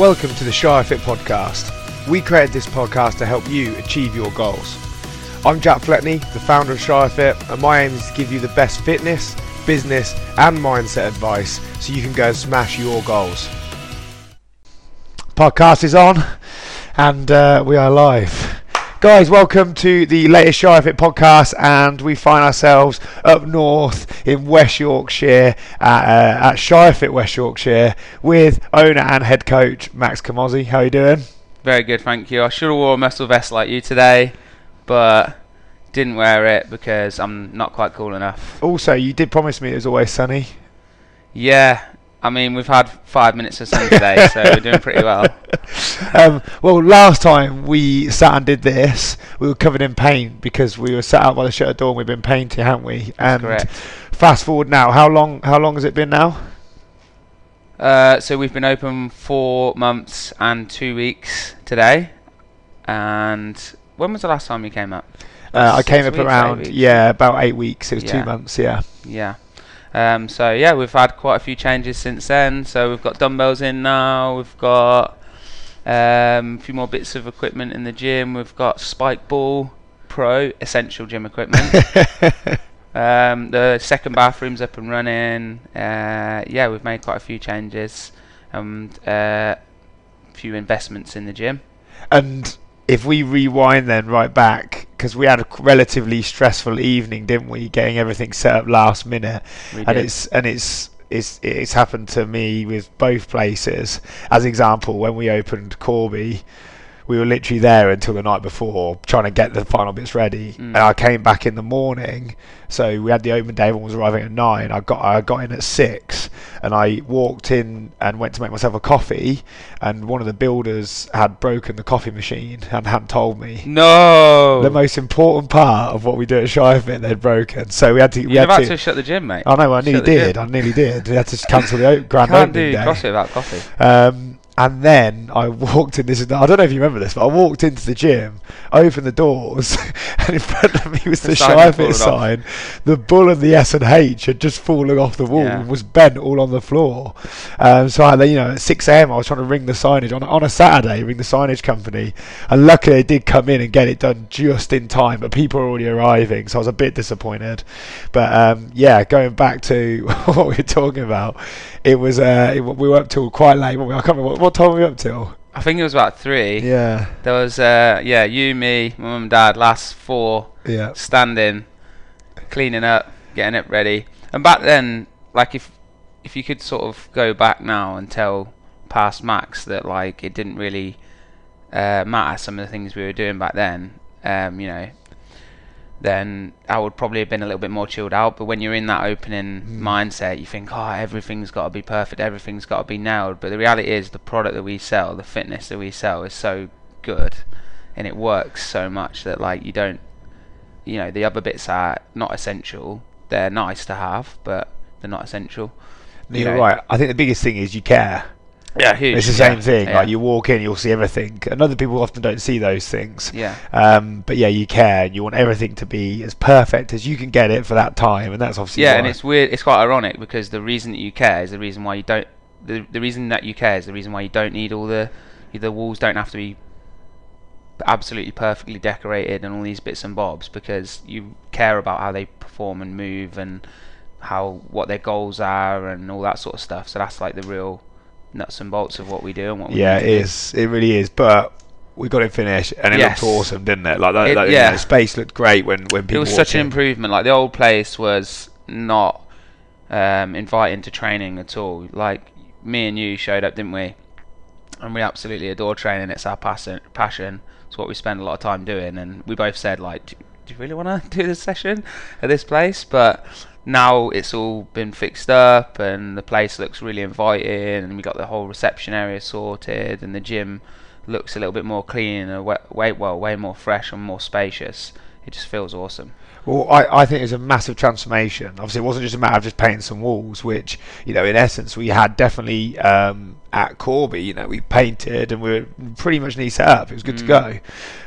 Welcome to the Shire Fit podcast. We created this podcast to help you achieve your goals. I'm Jack Fletney, the founder of Shire Fit, and my aim is to give you the best fitness, business, and mindset advice so you can go and smash your goals. Podcast is on, and uh, we are live. Guys, welcome to the latest Shire Fit podcast, and we find ourselves up north in West Yorkshire at, uh, at Shire Fit West Yorkshire with owner and head coach Max Camozzi. How are you doing? Very good, thank you. I should have worn a muscle vest like you today, but didn't wear it because I'm not quite cool enough. Also, you did promise me it was always sunny. Yeah, I mean we've had five minutes of sun today, so we're doing pretty well. Um, well, last time we sat and did this, we were covered in paint because we were sat out by the shutter door and we've been painting, haven't we? and correct. fast forward now, how long? How long has it been now? Uh, so we've been open four months and two weeks today. And when was the last time you came up? Uh, I came up around yeah about eight weeks. It was two months. Yeah. Yeah. Um, so yeah, we've had quite a few changes since then. So we've got dumbbells in now. We've got um, a few more bits of equipment in the gym. We've got Spikeball Pro essential gym equipment. um, the second bathroom's up and running. Uh, yeah, we've made quite a few changes and uh, a few investments in the gym. And if we rewind then right back, because we had a relatively stressful evening, didn't we? Getting everything set up last minute, We and did. it's and it's it's it's happened to me with both places. As example, when we opened Corby, we were literally there until the night before, trying to get the final bits ready. Mm. And I came back in the morning, so we had the open day. Everyone was arriving at nine. I got I got in at six, and I walked in and went to make myself a coffee. And one of the builders had broken the coffee machine and hadn't told me. no. The most important part of what we do at Shire Fit they'd broken, so we had to. You're had about to, to shut the gym, mate. I know, I nearly the gym. did. I nearly did. We had to cancel the grand Can't opening do day. CrossFit without coffee. Um, and then I walked in. This is I don't know if you remember this, but I walked into the gym, opened the doors, and in front of me was the, The sign had Shire Fit fallen sign. The bull and the S and H had just fallen off the wall Yeah. and was bent all on the floor. Um, so I, you know, at six a.m. I was trying to ring the signage on on a Saturday, ring the signage company, and luckily they did come in and get it done just in time. But people were already arriving, so I was a bit disappointed. But um, yeah, going back to what we were talking about, it was uh, it, we were up till quite late. we? I can't remember what, what time were we up till. I think it was about three. Yeah, There was, uh, yeah, you, me, my mum and dad, last four yeah, standing, cleaning up, getting it ready. And back then, like if if you could sort of go back now and tell past Max that like it didn't really uh, matter some of the things we were doing back then, um, you know, then I would probably have been a little bit more chilled out. But when you're in that opening Mm. mindset, you think, oh, everything's got to be perfect, everything's got to be nailed. But the reality is, the product that we sell, the fitness that we sell, is so good, and it works so much that like you don't, you know, the other bits are not essential. They're nice to have, but they're not essential. You you're know. right. I think the biggest thing is you care. Yeah, huge. It's the yeah, same thing. Yeah. Like you walk in, you'll see everything, and other people often don't see those things. yeah. Um, but yeah, you care, and you want everything to be as perfect as you can get it for that time, and that's obviously Yeah, why. and it's weird. It's quite ironic because the reason that you care is the reason why you don't. The the reason that you care is the reason why you don't need all the the walls don't have to be absolutely perfectly decorated and all these bits and bobs because you care about how they perform and move and how what their goals are and all that sort of stuff. So that's like the real nuts and bolts of what we do and what we yeah, it is. It really is. But we got it finished, and it Yes. looked awesome, didn't it? Like that. It- you yeah. know, space looked great when when people. it was such an improvement. Like the old place was not um, inviting to training at all. Like me and you showed up, didn't we? And we absolutely adore training. It's our passion. Passion. It's what we spend a lot of time doing. And we both said, like, do, do you really want to do this session at this place? But now it's all been fixed up, and the place looks really inviting, and we got the whole reception area sorted, and the gym looks a little bit more clean and wa- way well, way more fresh and more spacious. It just feels awesome. Well, I, I think it was a massive transformation. Obviously, it wasn't just a matter of just painting some walls, which, you know, in essence, we had definitely um, at Corby, you know, we painted and we were pretty much neat set up. It was good to Mm. go.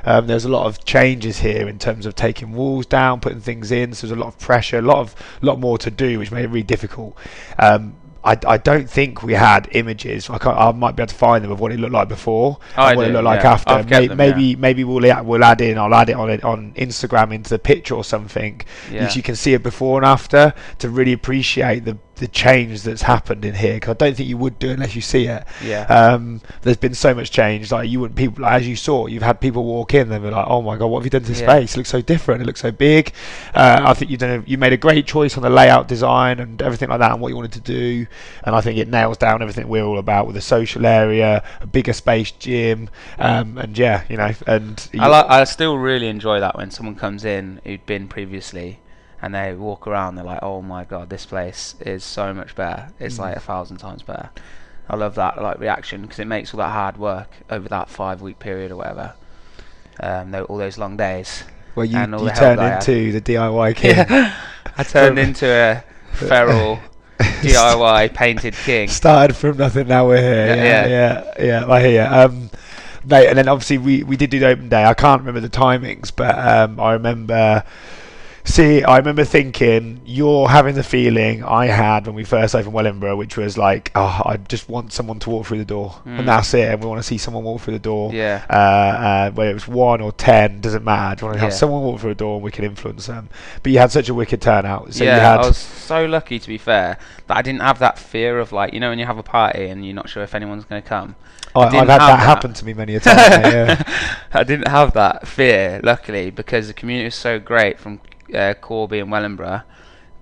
Um, there was a lot of changes here in terms of taking walls down, putting things in. So there's a lot of pressure, a lot of lot more to do, which made it really difficult. Um, I, I don't think we had images. I, I might be able to find them of what it looked like before Oh, and what it looked like yeah. after. I've kept them, maybe yeah. maybe we'll add- we'll add in. I'll add it on it on Instagram into the picture or something. Yeah. So you can see it before and after to really appreciate the the change that's happened in here. Because I don't think you would do it unless you see it. Yeah. Um, there's been so much change. Like you wouldn't people like, as you saw, you've had people walk in. They were like, "Oh my god, what have you done to this Yeah. space? It looks so different. It looks so big." Uh, I think you've done. A, you made a great choice on the layout design and everything like that, and what you wanted to do. And I think it nails down everything we're all about with a social area, a bigger space gym, um, and yeah, you know, and I like. I still really enjoy that when someone comes in who'd been previously, and they walk around. They're like, "Oh my god, this place is so much better. It's Mm. like a thousand times better." I love that like reaction because it makes all that hard work over that five week period or whatever. Um, all those long days. well, you, you turned that I had. into the DIY kid. Yeah, I turned into a feral DIY painted king. started from nothing. Now we're here. Yeah, Yeah, yeah, yeah. I hear. Um, mate, and then obviously we, we did do the open day. I can't remember the timings, but um, I remember. See, I remember thinking you're having the feeling I had when we first opened Wellingborough, which was like, oh, I just want someone to walk through the door, Mm. and that's it. And we want to see someone walk through the door. Yeah. Uh, uh, whether it was one or ten, doesn't matter. Do you want to have Yeah. someone walk through the door and we can influence them? But you had such a wicked turnout. So yeah, you had. I was so lucky to be fair that I didn't have that fear of like you know when you have a party and you're not sure if anyone's going to come. I, I've didn't had have that, that. happen to me many a time. yeah. I didn't have that fear, luckily, because the community was so great from uh, Corby and Wellingborough,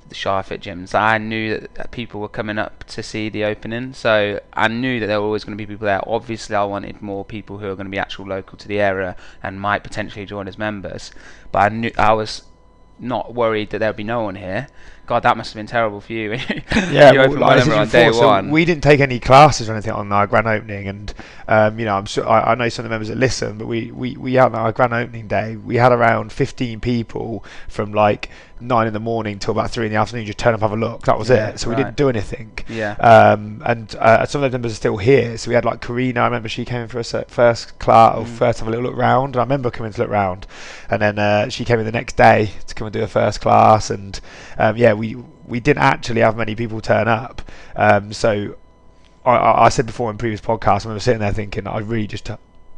the Shire Fit gyms. I knew that, people were coming up to see the opening, so I knew that there were always going to be people there. Obviously, I wanted more people who are going to be actual local to the area and might potentially join as members. But I knew I was not worried that there would be no one here. God, that must have been terrible for you. Yeah, you well, like on before, day so one. we didn't take any classes or anything on our grand opening, and um, you know, I'm sure I, I know some of the members that listen, but we we we had our grand opening day. We had around 15 people from like nine in the morning till about three in the afternoon. Just turn up, have a look. That was Yeah, it. So we right. didn't do anything. yeah. Um, and uh, some of those members are still here. So we had like Karina. I remember she came in for a first class or Mm. first have a little look round. I remember coming to look round, and then uh, she came in the next day to come and do a first class. And um, yeah, we we didn't actually have many people turn up. Um, so I, I said before in previous podcasts, I remember sitting there thinking, I really just.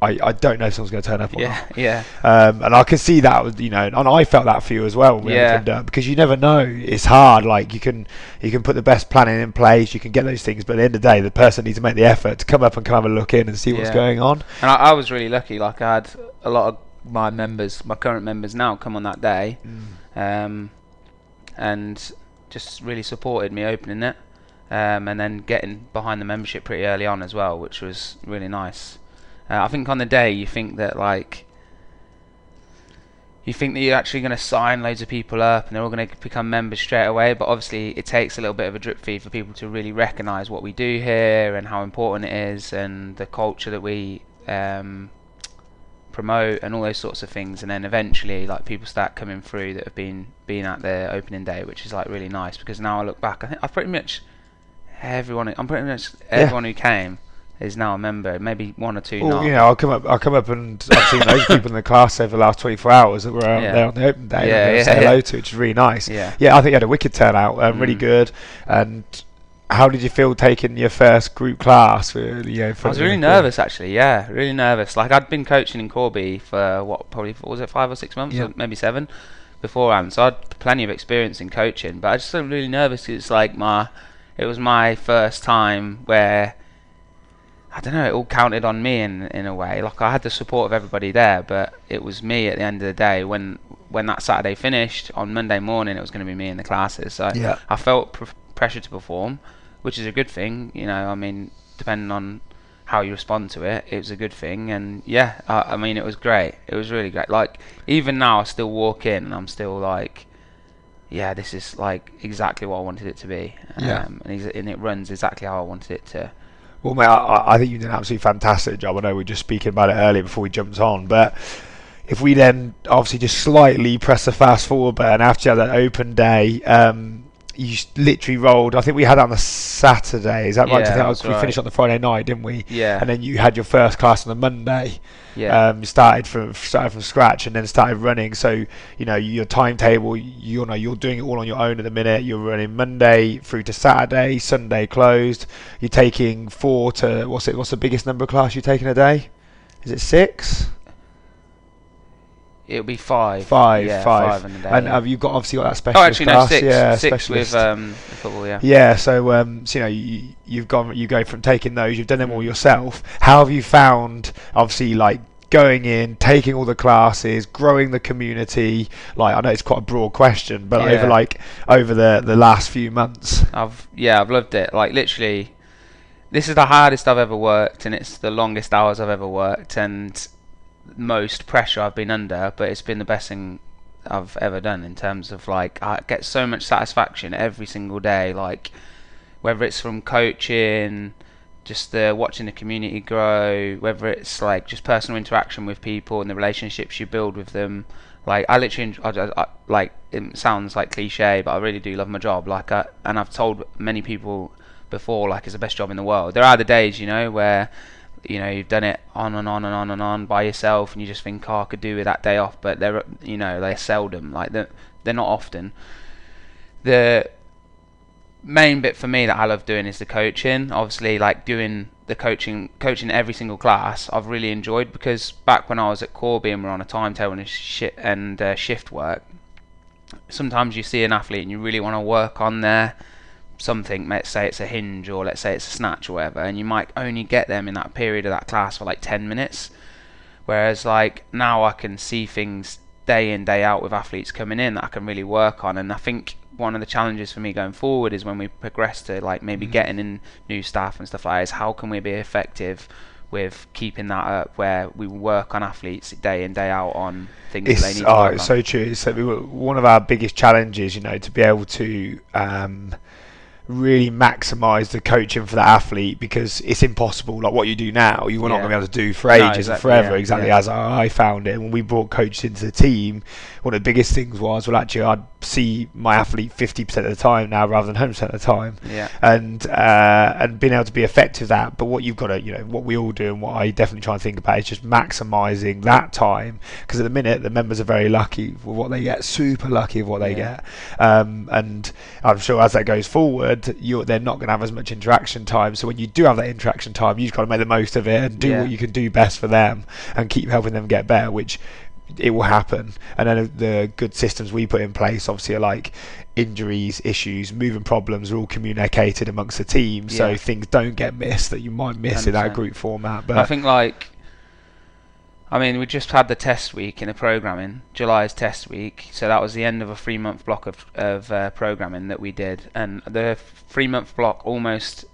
I, I don't know if someone's going to turn up or not. yeah, yeah, Um, and I could see that, you know, and I felt that for you as well we Yeah. up because you never know. It's hard. Like you can, you can put the best planning in place, you can get those things, but at the end of the day, the person needs to make the effort to come up and come have a look in and see what's Yeah. going on. And I, I was really lucky. Like I had a lot of my members, my current members now, come on that day, um, and just really supported me opening it, um, and then getting behind the membership pretty early on as well, which was really nice. Uh, I think on the day you think that like. You think that you're actually going to sign loads of people up and they're all going to become members straight away, but obviously it takes a little bit of a drip feed for people to really recognise what we do here and how important it is and the culture that we um, promote and all those sorts of things. And then eventually, like people start coming through that have been been at the opening day, which is like really nice because now I look back, I think I pretty much everyone, I'm pretty much everyone who came is now a member. Maybe one or two Well, not. you know, I'll come up, I'll come up, and I've seen those people in the class over the last 24 hours that were out Yeah. there on the open day. Yeah, and yeah, say yeah. hello to, which is really nice. Yeah. Yeah, I think you had a wicked turnout, um, really Mm. good. And how did you feel taking your first group class? With, you know, I was really nervous actually. Yeah, really nervous. Like I'd been coaching in Corby for what probably was it five or six months, Yeah. or maybe seven beforehand. So I'd plenty of experience in coaching, but I just felt really nervous. It's like my, it was my first time where. I don't know. It all counted on me in in a way. Like I had the support of everybody there, but it was me at the end of the day. When when that Saturday finished on Monday morning, it was going to be me in the classes. So Yeah. I felt pr- pressure to perform, which is a good thing. You know, I mean, depending on how you respond to it, it was a good thing. And yeah, I, I mean, it was great. It was really great. Like even now, I still walk in and I'm still like, yeah, this is like exactly what I wanted it to be. Yeah. Um, and, exa- and it runs exactly how I wanted it to. Well, mate, I- I, I think you did an absolutely fantastic job. I know we were just speaking about it earlier before we jumped on, but if we then obviously just slightly press the fast forward button after you had that open day, um, you literally rolled. I think we had that on the Saturday. Is that right? I Yeah, think that's we right. finished on the Friday night, didn't we? Yeah. And then you had your first class on the Monday. yeah. Um, you started from started from scratch and then started running. So you know your timetable. You know you're doing it all on your own at the minute. You're running Monday through to Saturday. Sunday closed. You're taking four to what's it? What's the biggest number of class you're taking a day? Is it six? It'll be five. Five, Yeah, five. five in a day. and yeah. have you got obviously got that oh, specialist actually, no, class? six. Yeah, six specialist. with um, football. Yeah. Yeah, so um, so you know you, you've gone you go from taking those, you've done them all yourself. How have you found obviously like going in, taking all the classes, growing the community? Like I know it's quite a broad question, but over like over the the last few months. I've yeah, I've loved it. Like literally, this is the hardest I've ever worked, and it's the longest hours I've ever worked, and most pressure I've been under. But it's been the best thing I've ever done in terms of like I get so much satisfaction every single day. Like whether it's from coaching, just the watching the community grow, whether it's like just personal interaction with people and the relationships you build with them. Like I literally, I, I, like it sounds like cliche, but I really do love my job. Like, I, and I've told many people before, like it's the best job in the world. There are the days, you know, where you know you've done it on and on and on and on by yourself, and you just think, oh, I could do with that day off. But they're, you know, they're seldom. Like they're, they're not often. The main bit for me that I love doing is the coaching. Obviously, like doing the coaching, coaching every single class, I've really enjoyed because back when I was at Corby and we're on a timetable and shit and uh, shift work, sometimes you see an athlete and you really want to work on their something. Let's say it's a hinge or let's say it's a snatch or whatever, and you might only get them in that period of that class for like ten minutes. Whereas like now I can see things day in day out with athletes coming in that I can really work on, and I think one of the challenges for me going forward is when we progress to like maybe Mhm. getting in new staff and stuff like that is how can we be effective with keeping that up where we work on athletes day in day out on things that they It's need to oh, it's on. so true. It's like one of our biggest challenges, you know, to be able to um, really maximise the coaching for that athlete because it's impossible. Like what you do now, you're not going to be able to do for No, ages and forever. yeah, Exactly yeah. as I found it. And when we brought coaches into the team, one of the biggest things was, well, actually, I'd see my athlete 50% of the time now rather than 100% of the time yeah, and uh, and being able to be effective at that. But what you've got to, you know, what we all do and what I definitely try and think about is just maximising that time because at the minute the members are very lucky with what they get, super lucky with what they Yeah. get, um, and I'm sure as that goes forward, you're they're not going to have as much interaction time. So when you do have that interaction time, you've got to make the most of it and do Yeah. what you can do best for them and keep helping them get better, which it will happen. And then the good systems we put in place, obviously, are like injuries, issues, moving problems are all communicated amongst the team, so things don't get missed that you might miss in that group format. But I think like, I mean, we just had the test week in the programming, July's test week. So that was the end of a three month block of of uh, programming that we did, and the three month block almost.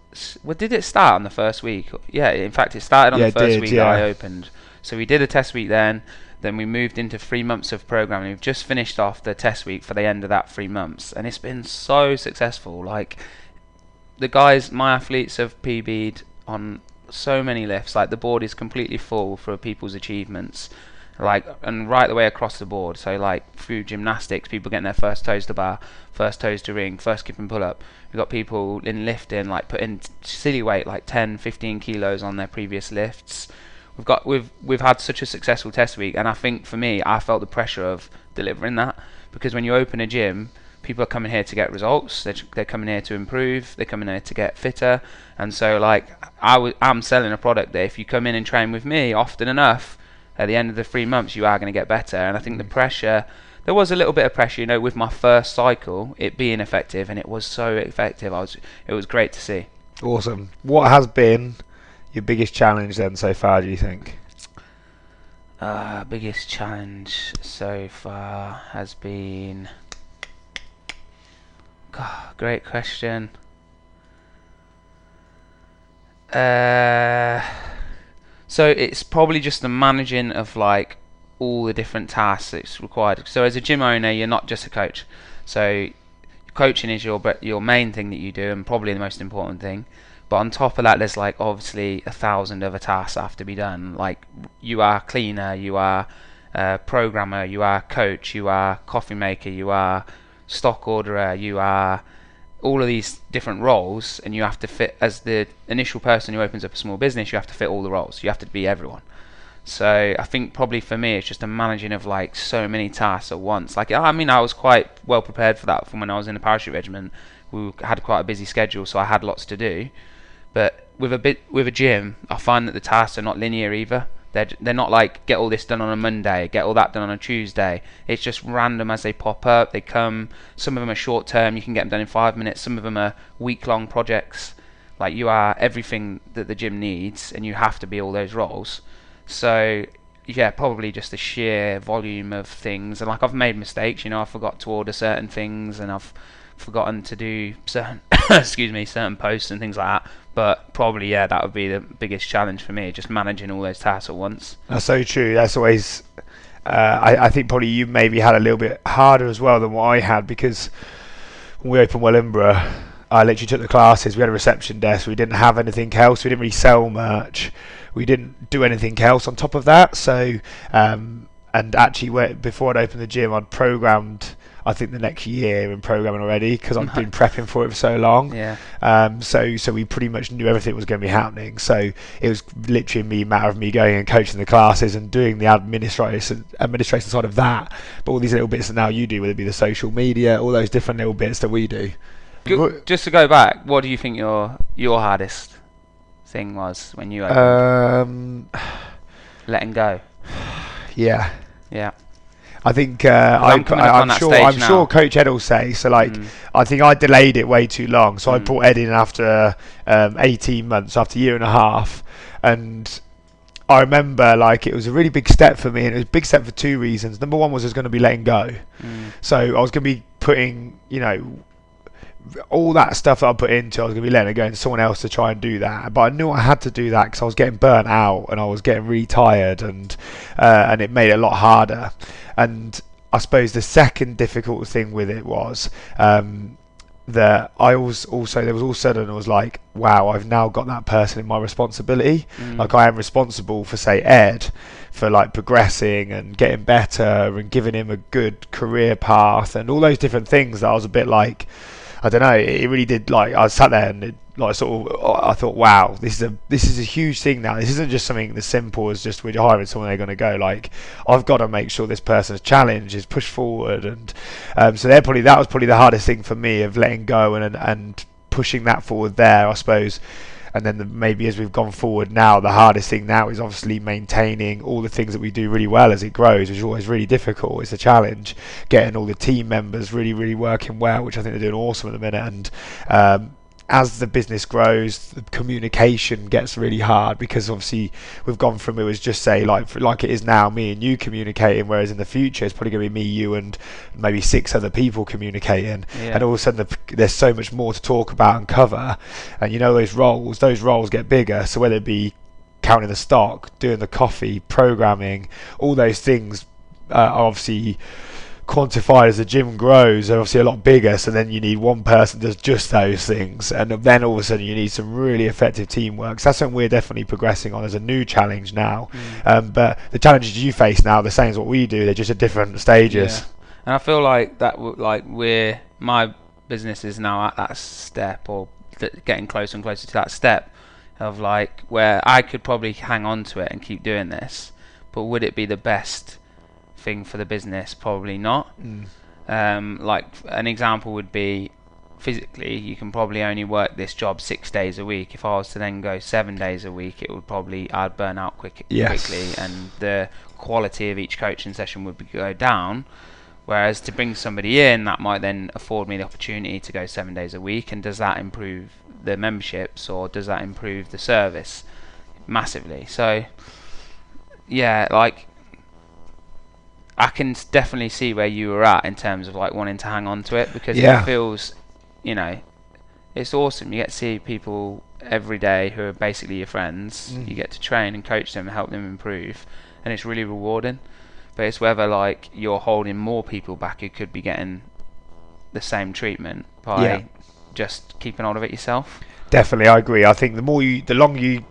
Well, did it start on the first week? Yeah, in fact, it started on Yeah, the first did, week that I opened. So we did a test week then. Then we moved into three months of programming. We've just finished off the test week for the end of that three months, and it's been so successful. Like the guys, my athletes have PB'd on so many lifts. Like the board is completely full for people's achievements, like and right the way across the board. So like through gymnastics, people getting their first toes to bar, first toes to ring, first skip and pull up. We've got people in lifting, like putting silly weight, like 10, 15 kilos on their previous lifts. We've got we've we've had such a successful test week, and I think for me, I felt the pressure of delivering that because when you open a gym, people are coming here to get results. They're, they're coming here to improve. They're coming here to get fitter. And so, like, I w- I'm selling a product that if you come in and train with me often enough, at the end of the three months, you are going to get better. And I think the mm. pressure, there was a little bit of pressure, you know, with my first cycle, it being effective, and it was so effective. I was, it was great to see. awesome. What has been your biggest challenge then so far? Do you think? Uh, biggest challenge so far has been. God, great question. Uh, so it's probably just the managing of like all the different tasks that's required. So as a gym owner, you're not just a coach. So coaching is your your main thing that you do, and probably the most important thing. But on top of that, there's like obviously a thousand other tasks have to be done. Like you are cleaner, you are uh, programmer, you are coach, you are coffee maker, you are stock orderer, you are all of these different roles, and you have to fit as the initial person who opens up a small business. You have to fit all the roles. You have to be everyone. So I think probably for me it's just a managing of like so many tasks at once. Like I mean I was quite well prepared for that from when I was in the parachute regiment. We had quite a busy schedule, so I had lots to do. But with a bit with a gym, I find that the tasks are not linear either. They're they're not like get all this done on a Monday, get all that done on a Tuesday. It's just random as they pop up. They come. Some of them are short term. You can get them done in five minutes. Some of them are week long projects. Like you are everything that the gym needs, and you have to be all those roles. So yeah, probably just the sheer volume of things. And like I've made mistakes. You know, I forgot to order certain things, and I've forgotten to do certain excuse me certain posts and things like that. But probably yeah that would be the biggest challenge for me just managing all those tasks at once. That's so true. That's always uh, I, I, think probably you maybe had a little bit harder as well than what I had because when we opened Wellingborough I literally took the classes we had a reception desk we didn't have anything else we didn't really sell merch we didn't do anything else on top of that. So um, and actually before I'd opened the gym I'd programmed I think the next year in programming already because I've been prepping for it for so long. Yeah. Um. So so we pretty much knew everything was going to be happening. So it was literally me matter of me going and coaching the classes and doing the administration administration side of that. But all these little bits that now you do, whether it be the social media, all those different little bits that we do. Just to go back, what do you think your your hardest thing was when you um letting go? Yeah. Yeah. I think uh, I, am sure. I'm now. sure Coach Ed will say so. Like, mm. I think I delayed it way too long. So mm. I brought Ed in after um, 18 months, after a year and a half, and I remember like it was a really big step for me, and it was a big step for two reasons. Number one was I was going to be letting go, mm. so I was going to be putting, you know, all that stuff that I put into, I was going to be letting it go to someone else to try and do that. But I knew I had to do that because I was getting burnt out and I was getting really tired, and uh, and it made it a lot harder. And I suppose the second difficult thing with it was um, that I was also there was all sudden I was like, wow, I've now got that person in my responsibility. Mm. Like I am responsible for say Ed for like progressing and getting better and giving him a good career path and all those different things that I was a bit like I don't know. It really did. Like I sat there and it, like sort of, I thought, wow, this is a this is a huge thing now. This isn't just something as simple as just we're hiring someone they're going to go. Like I've got to make sure this person's challenge is pushed forward, and um, so they're probably that was probably the hardest thing for me of letting go and and, and pushing that forward there. I suppose and then the, maybe as we've gone forward now, the hardest thing now is obviously maintaining all the things that we do really well as it grows, which is always really difficult. It's a challenge getting all the team members really, really working well, which I think they're doing awesome at the minute, and um, as the business grows, the communication gets really hard because obviously we've gone from it was just say like like it is now me and you communicating, whereas in the future it's probably going to be me, you, and maybe six other people communicating, yeah. and all of a sudden the, there's so much more to talk about and cover, and you know those roles, those roles get bigger. So whether it be counting the stock, doing the coffee, programming, all those things uh, are obviously quantified as the gym grows, they're obviously a lot bigger. So then you need one person does just those things, and then all of a sudden you need some really effective teamwork. So that's something we're definitely progressing on as a new challenge now. Mm. Um, but the challenges you face now, are the same as what we do, they're just at different stages. Yeah. And I feel like that, like we're my business is now at that step, or th- getting closer and closer to that step of like where I could probably hang on to it and keep doing this, but would it be the best? Thing for the business? Probably not. Mm. Um, like an example would be physically, you can probably only work this job six days a week. If I was to then go seven days a week, it would probably I'd burn out quick, yes. quickly, and the quality of each coaching session would go down. Whereas to bring somebody in, that might then afford me the opportunity to go seven days a week. And does that improve the memberships or does that improve the service massively? So, yeah, like I can definitely see where you were at in terms of like wanting to hang on to it because yeah. it feels, you know, it's awesome. You get to see people every day who are basically your friends. Mm. You get to train and coach them and help them improve, and it's really rewarding. But it's whether like you're holding more people back who could be getting the same treatment by yeah. just keeping hold of it yourself. Definitely, I agree. I think the more you, the longer you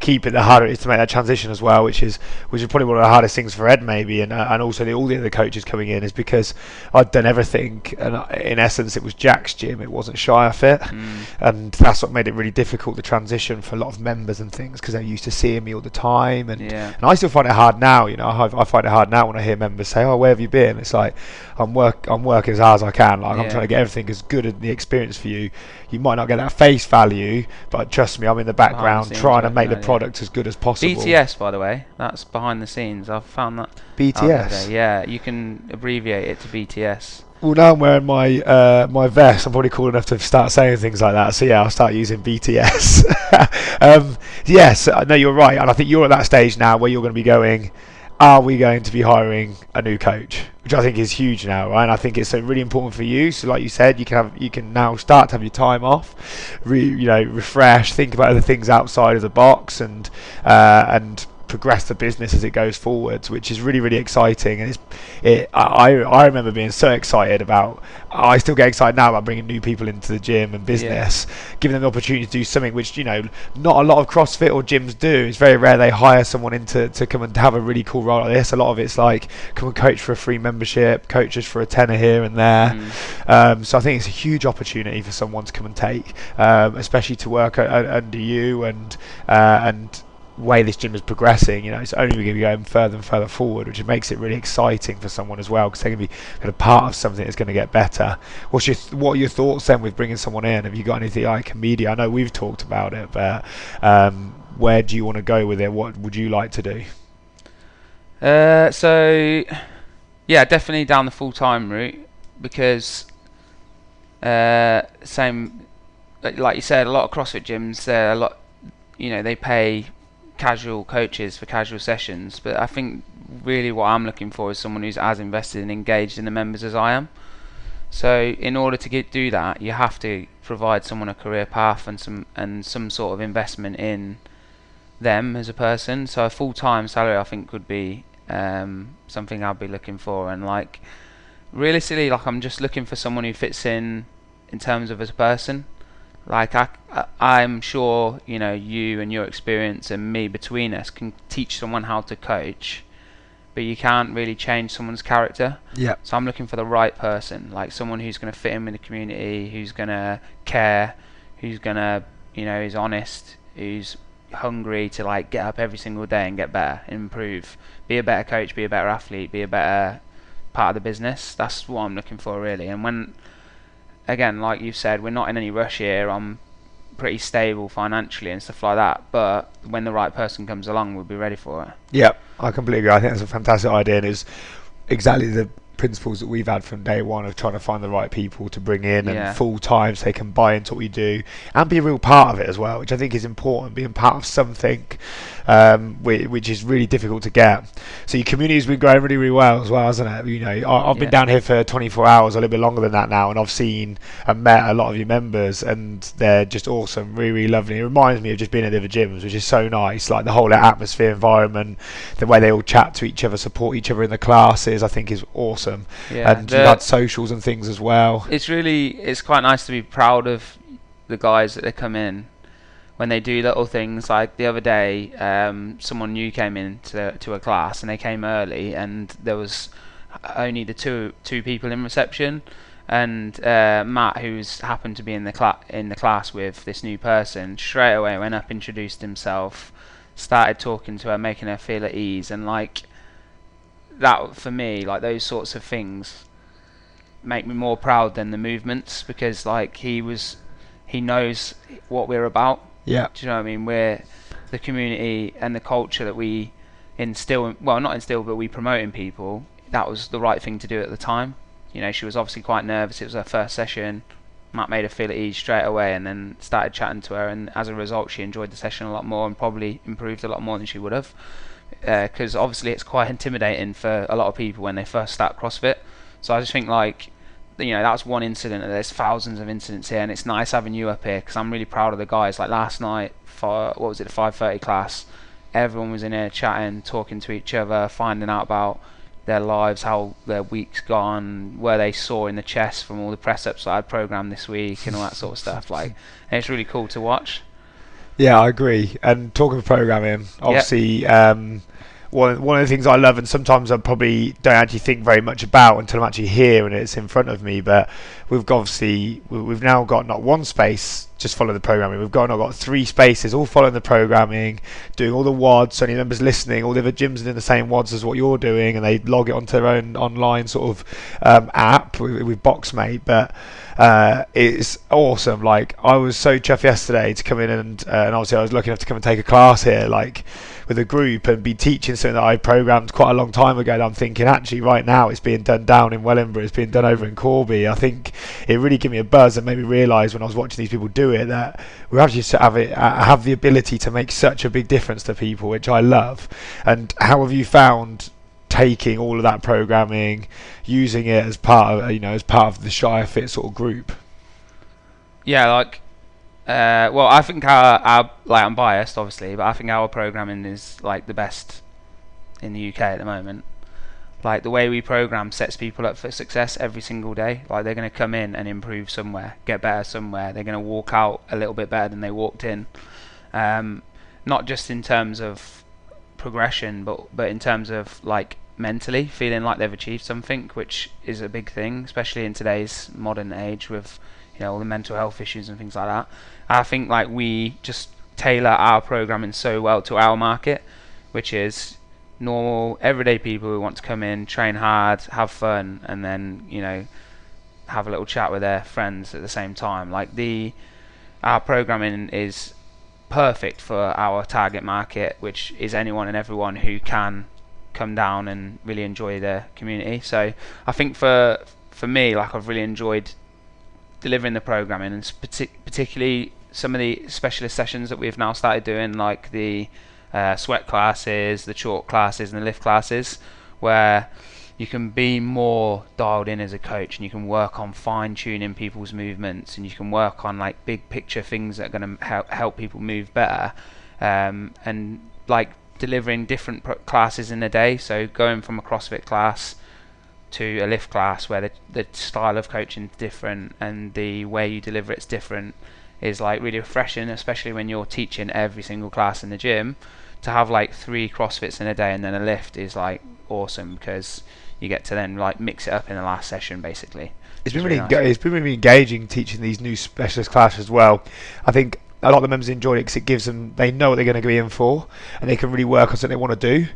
keep it, the harder it is to make that transition as well, which is which is probably one of the hardest things for Ed maybe, and uh, and also the, all the other coaches coming in is because I'd done everything, and in essence it was Jack's gym, it wasn't Shire Fit, Mm. and that's what made it really difficult the transition for a lot of members and things because they're used to seeing me all the time, and Yeah. and I still find it hard now. You know, I, I find it hard now when I hear members say, "Oh, where have you been?" It's like I'm work I'm working as hard as I can. Like I'm trying to get everything as good as the experience for you. You might not get that face value, but trust me, I'm in the background trying to working make the out, yeah. product as good as possible. BTS, by the way, that's behind the scenes. I've found that. out the other BTS. Yeah, you can abbreviate it to BTS. Well, now I'm wearing my uh, my vest. I'm probably cool enough to start saying things like that. So yeah, I'll start using BTS. um, yes, I know you're right, and I think you're at that stage now where you're going to be going. Are we going to be hiring a new coach? Which I think is huge now, right? And I think it's uh, really important for you. So, like you said, you can have you can now start to have your time off, re, you know, refresh, think about other things outside of the box, and uh, and progress the business as it goes forwards, which is really really exciting. And it's it, I I remember being so excited about. I still get excited now about bringing new people into the gym and business, giving them the opportunity to do something which you know not a lot of CrossFit or gyms do. It's very rare they hire someone into to come and have a really cool role like this. A lot of it's like come and coach for a free membership, coaches for a tenner here and there. Mm. Um, so I think it's a huge opportunity for someone to come and take, um, especially to work a, a, under you and uh, and way this gym is progressing. You know, it's only going to be going further and further forward, which makes it really exciting for someone as well because they're going to be kind of part of something that's going to get better. What's your th- what are your thoughts then with bringing someone in? Have you got anything like a media? I know we've talked about it, but um, where do you want to go with it? What would you like to do? Uh, so, yeah, definitely down the full time route because, uh, same, like like you said, a lot of CrossFit gyms, they're a lot, you know, they pay casual coaches for casual sessions, but I think really what I'm looking for is someone who's as invested and engaged in the members as I am. So, in order to get do that, you have to provide someone a career path and some and some sort of investment in them as a person. So a full time salary I think would be um, something I'd be looking for and like realistically like I'm just looking for someone who fits in in terms of as a person. Like I, I'm sure you know you and your experience and me between us can teach someone how to coach, but you can't really change someone's character. Yeah. So I'm looking for the right person, like someone who's going to fit in with the community, who's going to care, who's going to, you know, is honest, who's hungry to like get up every single day and get better, improve, be a better coach, be a better athlete, be a better part of the business. That's what I'm looking for really. And when, again, like you said, we're not in any rush here. I'm pretty stable financially and stuff like that. But when the right person comes along, we'll be ready for it. Yeah, I completely agree. I think that's a fantastic idea, and it's exactly the principles that we've had from day one of trying to find the right people to bring in Yeah. and full time so they can buy into what we do and be a real part of it as well, which I think is important. Being part of something um, which, which is really difficult to get. So your community's been growing really, really well as well, hasn't it? You know, I, I've been Yeah. down here for 24 hours, a little bit longer than that now, and I've seen and met a lot of your members, and they're just awesome, really, really lovely. It reminds me of just being at the other gyms, which is so nice. Like the whole atmosphere, environment, the way they all chat to each other, support each other in the classes, I think is awesome. Yeah, and the- you've had socials and things as well. it's really it's quite nice to be proud of the guys that they come in when they do little things like the other day um, someone new came in to, to a class and they came early and there was only the two two people in reception and uh, Matt who's happened to be in the cla- in the class with this new person straight away went up introduced himself started talking to her making her feel at ease and like that for me like those sorts of things make me more proud than the movements because like he was he knows what we're about. Yeah, do you know what I mean? We're the community and the culture that we instill well not instill but we promote in people. That was the right thing to do at the time. You know she was obviously quite nervous. It was her first session. Matt made her feel at ease straight away and then started chatting to her. And as a result she enjoyed the session a lot more and probably improved a lot more than she would have Uh, because obviously it's quite intimidating for a lot of people when they first start CrossFit so I just think like you know that's one incident. and There's thousands of incidents here, and it's nice having you up here because I'm really proud of the guys. Like last night for what was it, the 5:30 class, everyone was in here chatting, talking to each other, finding out about their lives, how their week's gone, where they saw in the chest from all the press ups that I'd programmed this week, and all that sort of stuff. Like, and it's really cool to watch. Yeah, I agree. And talking of programming, obviously, um, one one of the things I love, and sometimes I probably don't actually think very much about until I'm actually here and it's in front of me. But we've got obviously we- we've now got not one space just follow the programming. We've got now got three spaces all following the programming, doing all the WODs. So any members listening, all the other gyms are doing the same WODs as what you're doing, and they log it onto their own online sort of um, app with, with Boxmate. But uh, it's awesome. Like I was so chuffed yesterday to come in and uh, and obviously I was lucky enough to come and take a class here. Like with a group and be teaching something that I programmed quite a long time ago. And I'm thinking actually right now it's being done down in Wellingborough, it's being done over in Corby. I think it really gave me a buzz and made me realise when I was watching these people do it that we actually have it uh, have the ability to make such a big difference to people, which I love. And how have you found? Taking all of that programming using it as part of you know as part of the Shire Fit sort of group Yeah, like, uh, well, I think our, our like I'm biased, obviously, but I think our programming is like the best in the UK at the moment. Like the way we program sets people up for success every single day. Like they're going to come in and improve somewhere, get better somewhere. They're going to walk out a little bit better than they walked in. Um, not just in terms of progression, but but in terms of like mentally feeling like they've achieved something, which is a big thing, especially in today's modern age with you know all the mental health issues and things like that. I think like we just tailor our programming so well to our market, which is normal everyday people who want to come in, train hard, have fun, and then you know have a little chat with their friends at the same time. Like the our programming is perfect for our target market, which is anyone and everyone who can come down and really enjoy the community. So I think for for me, like I've really enjoyed delivering the programming, and partic- particularly some of the specialist sessions that we've now started doing, like the uh, sweat classes, the chalk classes, and the lift classes, where you can be more dialed in as a coach and you can work on fine tuning people's movements and you can work on like big picture things that are going to help help people move better um, and like delivering different classes in a day. So going from a CrossFit class to a lift class where the, the style of coaching is different and the way you deliver it's different is like really refreshing especially when you're teaching every single class in the gym. To have like three crossfits in a day and then a lift is like awesome because you get to then like mix it up in the last session basically. It's been really really enga- it's been really engaging teaching these new specialist classes as well. I think a lot of the members enjoy it because it gives them they know what they're going to be in for and they can really work on something they want to do,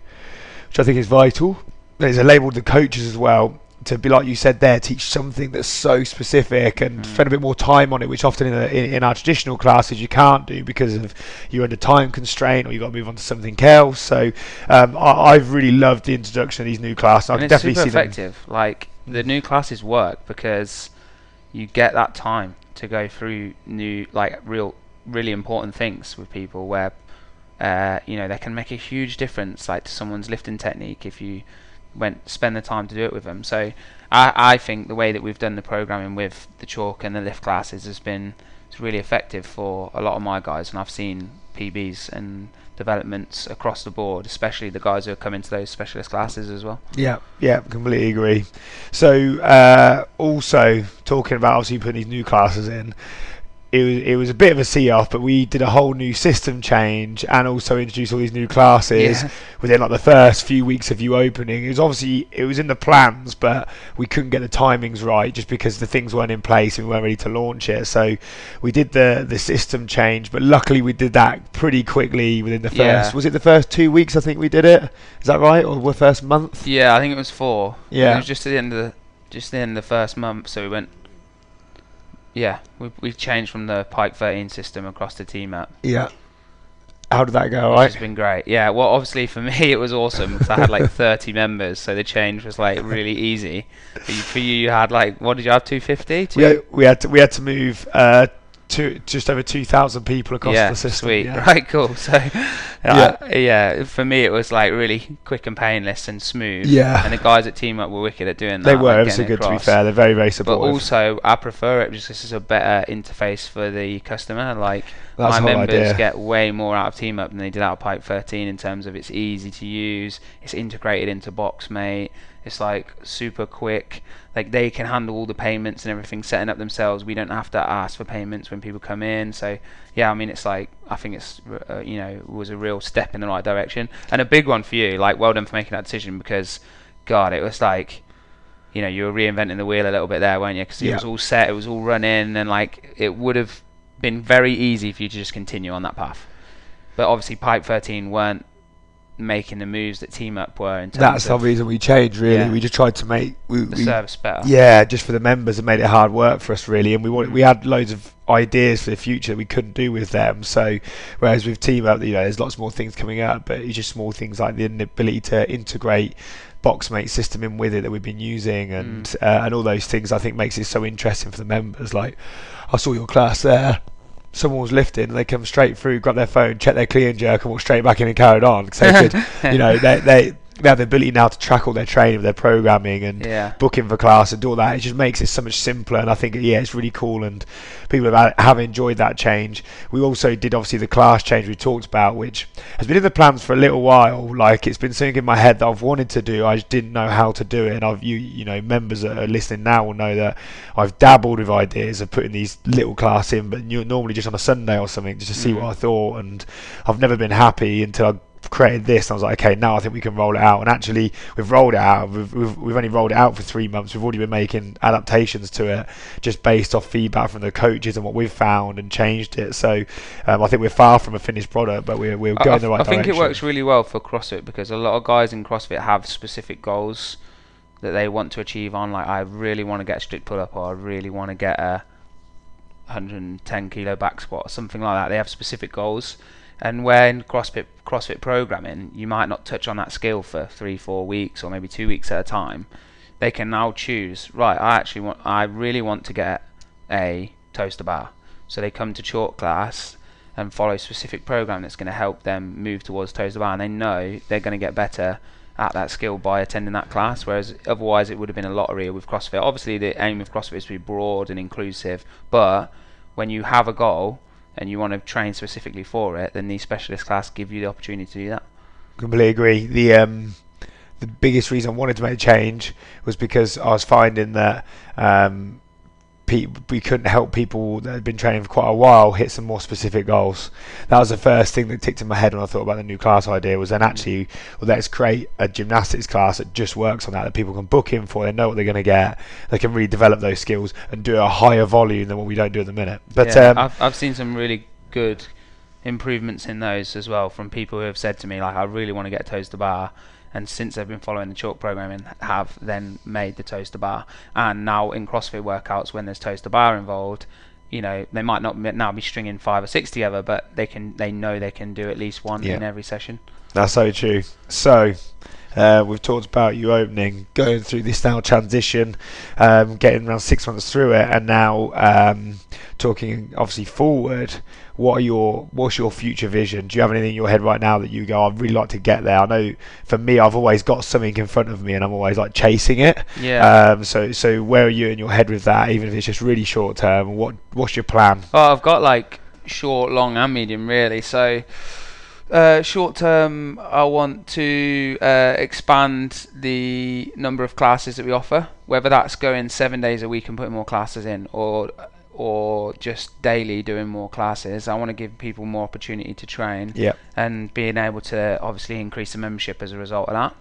which I think is vital. There's a label to the coaches as well to be like you said there, teach something that's so specific and Mm. spend a bit more time on it, which often in, the, in, in our traditional classes you can't do because of you're under time constraint or you've got to move on to something else. So um, I, I've really loved the introduction of these new classes. I and can it's definitely super see them. effective like the new classes work because you get that time to go through new like real really important things with people where uh, you know they can make a huge difference like to someone's lifting technique if you went spend the time to do it with them. So I, I think the way that we've done the programming with the chalk and the lift classes has been really effective for a lot of my guys and I've seen PBs and developments across the board especially the guys who are coming to those specialist classes as well. Yeah, yeah, completely agree. So, uh, also talking about obviously putting these new classes in, it was it was a bit of a see off, but we did a whole new system change and also introduced all these new classes Yeah. within like the first few weeks of you opening. It was obviously it was in the plans, but we couldn't get the timings right just because the things weren't in place and we weren't ready to launch it. So we did the the system change, but luckily we did that pretty quickly within the first. Yeah. Was it the first two weeks? I think we did it. Is that right, or the first month? Yeah, I think it was four. Yeah. it was just at the end of the just the end of the first month. So we went. Yeah, we we changed from the Pike 13 system across to Team Up, Yeah. How did that go? Right. has been great. Yeah, well, obviously for me it was awesome because I had like 30 members, so the change was like really easy. But you, for you, you had like what did you have? 250? We had, we had to we had to move uh, to just over two thousand people across yeah, the system. sweet. Yeah. Right, cool. So, yeah. yeah, for me it was like really quick and painless and smooth. Yeah. And the guys at Team Up were wicked at doing that. They were like, ever so getting it good to be fair. They're very very supportive. But also, I prefer it because this is a better interface for the customer. Like That's my members idea. get way more out of Team Up than they did out of Pike 13 in terms of it's easy to use, it's integrated into Boxmate, It's like super quick. Like they can handle all the payments and everything, setting up themselves. We don't have to ask for payments when people come in. So yeah, I mean, it's like I think it's uh, you know was a real step in the right direction and a big one for you. Like well done for making that decision because, God, it was like you know, you were reinventing the wheel a little bit there, weren't you? Because it Yeah. was all set, it was all running, and like it would have been very easy for you to just continue on that path. But obviously, Pike 13 weren't making the moves that Team Up were in terms That's the reason we changed. Really, Yeah. we just tried to make we, the we service better. Yeah, just for the members, it made it hard work for us really, and we wanted, we had loads of ideas for the future that we couldn't do with them. So, whereas with Team Up, you know, there's lots more things coming up, but it's just small things like the ability to integrate Boxmate system in with it that we've been using, and uh, and all those things. I think makes it so interesting for the members. Like, I saw your class there. Someone was lifting, and they come straight through, grab their phone, check their clean jerk, and walk straight back in and carried on. So they could, you know, they they they have the ability now to track all their training, their programming, and Yeah. booking for class and do all that. It just makes it so much simpler, and I think yeah, it's really cool, and people have have enjoyed that change. We also did obviously the class change we talked about, which has been in the plans for a little while. Like it's been something in my head that I've wanted to do, I just didn't know how to do it. And I've you you know members that are listening now will know that I've dabbled with ideas of putting these little class in, but normally just on a Sunday or something just to see Mhm. what I thought. And I've never been happy until I created this. And I was like, okay, now I think we can roll it out. And actually, we've rolled it out. We've, we've, we've only rolled it out for three months. We've already been making adaptations to it just based off feedback from the coaches and what we've found and changed it. So um, I think we're far from a finished product, but we're, we're going I, the right way. I think direction. it works really well for CrossFit because a lot of guys in CrossFit have specific goals that they want to achieve on. Like, I really want to get a strict pull up, or I really want to get a 110 kilo back squat, or something like that. They have specific goals, and when CrossFit CrossFit programming, you might not touch on that skill for three, four weeks, or maybe two weeks at a time. They can now choose. Right, I actually want. I really want to get a toes to bar. So they come to chalk class and follow a specific program that's going to help them move towards toes to bar, and they know they're going to get better at that skill by attending that class. Whereas otherwise, it would have been a lottery with CrossFit. Obviously, the aim of CrossFit is to be broad and inclusive, but when you have a goal and you want to train specifically for it, then these specialist class give you the opportunity to do that. completely agree. The um, the biggest reason I wanted to make a change was because I was finding that um, pe- we couldn't help people that had been training for quite a while hit some more specific goals. That was the first thing that ticked in my head when I thought about the new class idea. Was then actually, well, let's create a gymnastics class that just works on that that people can book in for. They know what they're going to get. They can really develop those skills and do a higher volume than what we don't do at the minute. But yeah, um, I've I've seen some really good improvements in those as well from people who have said to me like I really want to get toes to bar and since they've been following the chalk programming have then made the toes to bar and now in CrossFit workouts when there's toes to bar involved you know they might not now be stringing five or six together but they can they know they can do at least one Yeah. in every session That's so true. So, uh, we've talked about you opening, going through this now transition, um, getting around six months through it, and now um, talking obviously forward. What are your what's your future vision? Do you have anything in your head right now that you go, I'd really like to get there? I know for me, I've always got something in front of me, and I'm always like chasing it. yeah Um, so, so where are you in your head with that? Even if it's just really short term, what what's your plan? Well, I've got like short, long, and medium really. So, uh, short term, I want to uh, expand the number of classes that we offer. Whether that's going seven days a week and putting more classes in, or or just daily doing more classes. I want to give people more opportunity to train Yeah, and being able to obviously increase the membership as a result of that.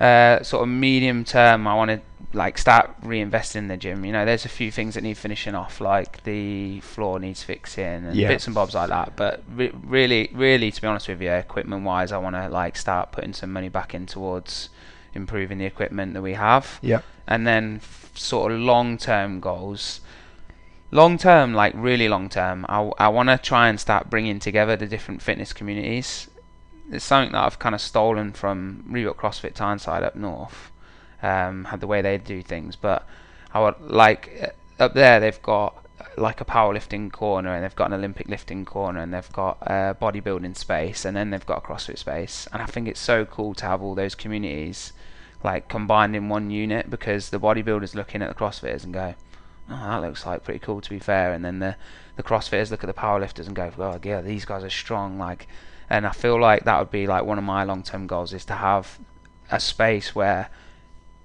Uh, sort of medium term, I want to like start reinvesting in the gym. You know, there's a few things that need finishing off, like the floor needs fixing and Yeah. bits and bobs like that. But re- really, really, to be honest with you, equipment wise, I want to like start putting some money back in towards improving the equipment that we have yeah, and then f- sort of long term goals. Long term, like really long term, I, I want to try and start bringing together the different fitness communities. It's something that I've kind of stolen from Reebok CrossFit Tyneside up north, um, had the way they do things. But I would like uh, up there they've got uh, like a powerlifting corner and they've got an Olympic lifting corner and they've got a bodybuilding space and then they've got a CrossFit space. And I think it's so cool to have all those communities like combined in one unit because the bodybuilders looking at the CrossFitters and go, oh, that looks like pretty cool to be fair. And then the the CrossFitters look at the powerlifters and go, oh yeah, these guys are strong. Like, and I feel like that would be like one of my long term goals is to have a space where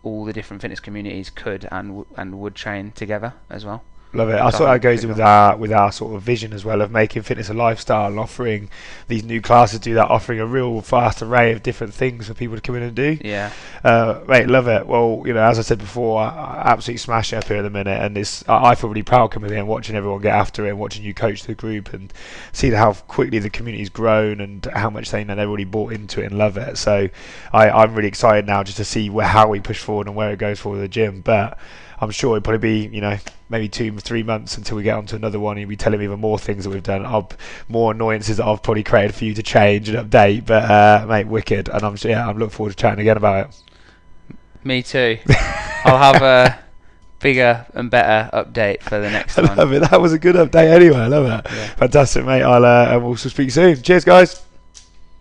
all the different fitness communities could and w- and would train together as well. Love it. I thought that goes with our with our sort of vision as well of making fitness a lifestyle and offering these new classes do that, offering a real vast array of different things for people to come in and do. Yeah, Uh, mate, love it. Well, you know, as I said before, I, I absolutely smash it up here at the minute, and it's I, I feel really proud coming here and watching everyone get after it, and watching you coach the group, and see how quickly the community's grown and how much they know they've already bought into it and love it. So, I, I'm really excited now just to see where how we push forward and where it goes for the gym. But I'm sure it'll probably be, you know, maybe two, three months until we get onto another one. You'll be telling me even more things that we've done, I'll, more annoyances that I've probably created for you to change and update. But uh, mate, wicked, and I'm yeah, I'm looking forward to chatting again about it. me too. I'll have a bigger and better update for the next I one. love it. That was a good update anyway. I love it. Yeah. Fantastic, mate. I'll uh, and we'll speak soon. Cheers, guys.